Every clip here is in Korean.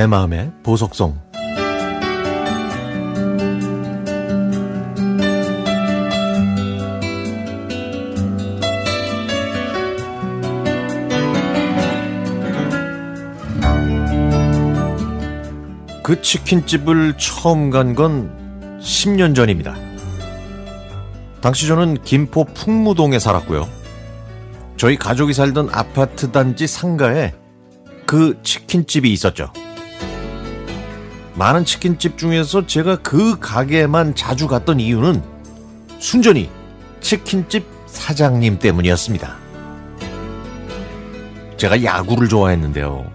내 마음의 보석송 그 치킨집을 처음 간 건 10년 전입니다. 당시 저는 김포 풍무동에 살았고요. 저희 가족이 살던 아파트 단지 상가에 그 치킨집이 있었죠. 많은 치킨집 중에서 제가 그 가게만 자주 갔던 이유는 순전히 치킨집 사장님 때문이었습니다. 제가 야구를 좋아했는데요.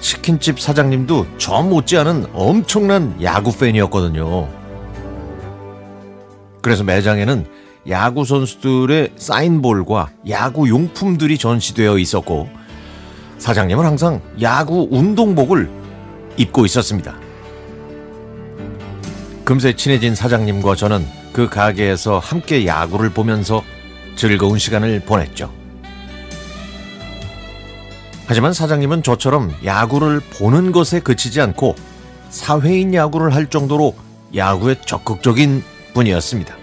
치킨집 사장님도 저 못지않은 엄청난 야구 팬이었거든요. 그래서 매장에는 야구 선수들의 사인볼과 야구 용품들이 전시되어 있었고 사장님은 항상 야구 운동복을 입고 있었습니다. 금세 친해진 사장님과 저는 그 가게에서 함께 야구를 보면서 즐거운 시간을 보냈죠. 하지만 사장님은 저처럼 야구를 보는 것에 그치지 않고 사회인 야구를 할 정도로 야구에 적극적인 분이었습니다.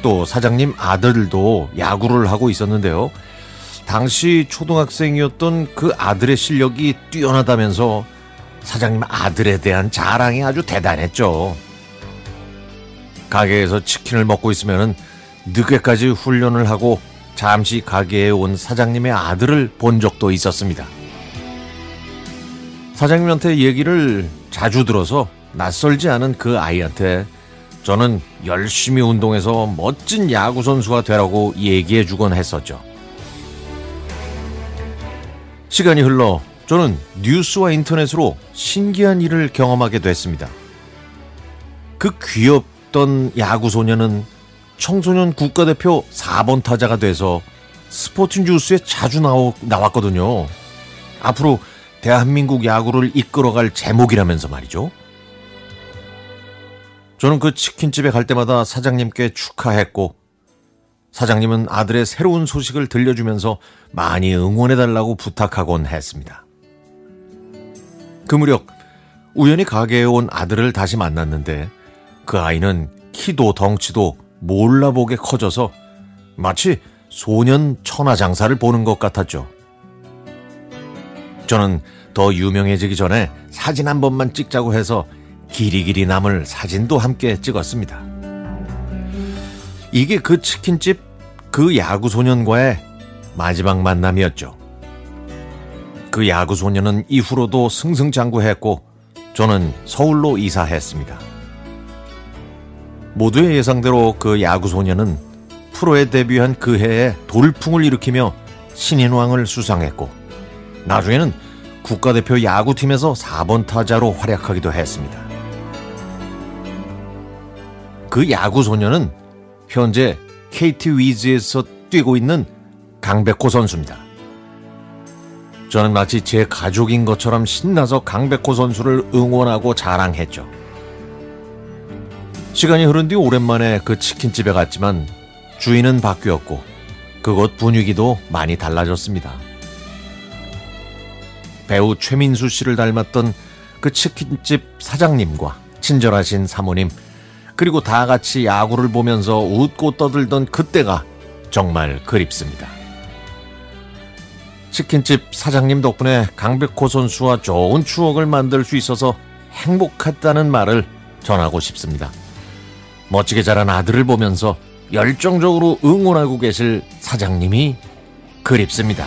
또 사장님 아들도 야구를 하고 있었는데요. 당시 초등학생이었던 그 아들의 실력이 뛰어나다면서 사장님 아들에 대한 자랑이 아주 대단했죠. 가게에서 치킨을 먹고 있으면 늦게까지 훈련을 하고 잠시 가게에 온 사장님의 아들을 본 적도 있었습니다. 사장님한테 얘기를 자주 들어서 낯설지 않은 그 아이한테 저는 열심히 운동해서 멋진 야구 선수가 되라고 얘기해 주곤 했었죠. 시간이 흘러 저는 뉴스와 인터넷으로 신기한 일을 경험하게 됐습니다. 그 귀엽던 야구 소녀는 청소년 국가대표 4번 타자가 돼서 스포츠 뉴스에 자주 나오, 나왔거든요. 앞으로 대한민국 야구를 이끌어갈 제목이라면서 말이죠. 저는 그 치킨집에 갈 때마다 사장님께 축하했고, 사장님은 아들의 새로운 소식을 들려주면서 많이 응원해달라고 부탁하곤 했습니다. 그 무렵, 우연히 가게에 온 아들을 다시 만났는데, 그 아이는 키도 덩치도 몰라보게 커져서 마치 소년 천하장사를 보는 것 같았죠. 저는 더 유명해지기 전에 사진 한 번만 찍자고 해서 길이길이 남을 사진도 함께 찍었습니다. 이게 그 치킨집 그 야구 소년과의 마지막 만남이었죠. 그 야구 소년은 이후로도 승승장구했고 저는 서울로 이사했습니다. 모두의 예상대로 그 야구 소년은 프로에 데뷔한 그 해에 돌풍을 일으키며 신인왕을 수상했고 나중에는 국가대표 야구팀에서 4번 타자로 활약하기도 했습니다. 그 야구 소년은 현재 KT 위즈에서 뛰고 있는 강백호 선수입니다. 저는 마치 제 가족인 것처럼 신나서 강백호 선수를 응원하고 자랑했죠. 시간이 흐른 뒤 오랜만에 그 치킨집에 갔지만 주인은 바뀌었고 그곳 분위기도 많이 달라졌습니다. 배우 최민수 씨를 닮았던 그 치킨집 사장님과 친절하신 사모님 그리고 다 같이 야구를 보면서 웃고 떠들던 그때가 정말 그립습니다. 치킨집 사장님 덕분에 강백호 선수와 좋은 추억을 만들 수 있어서 행복했다는 말을 전하고 싶습니다. 멋지게 자란 아들을 보면서 열정적으로 응원하고 계실 사장님이 그립습니다.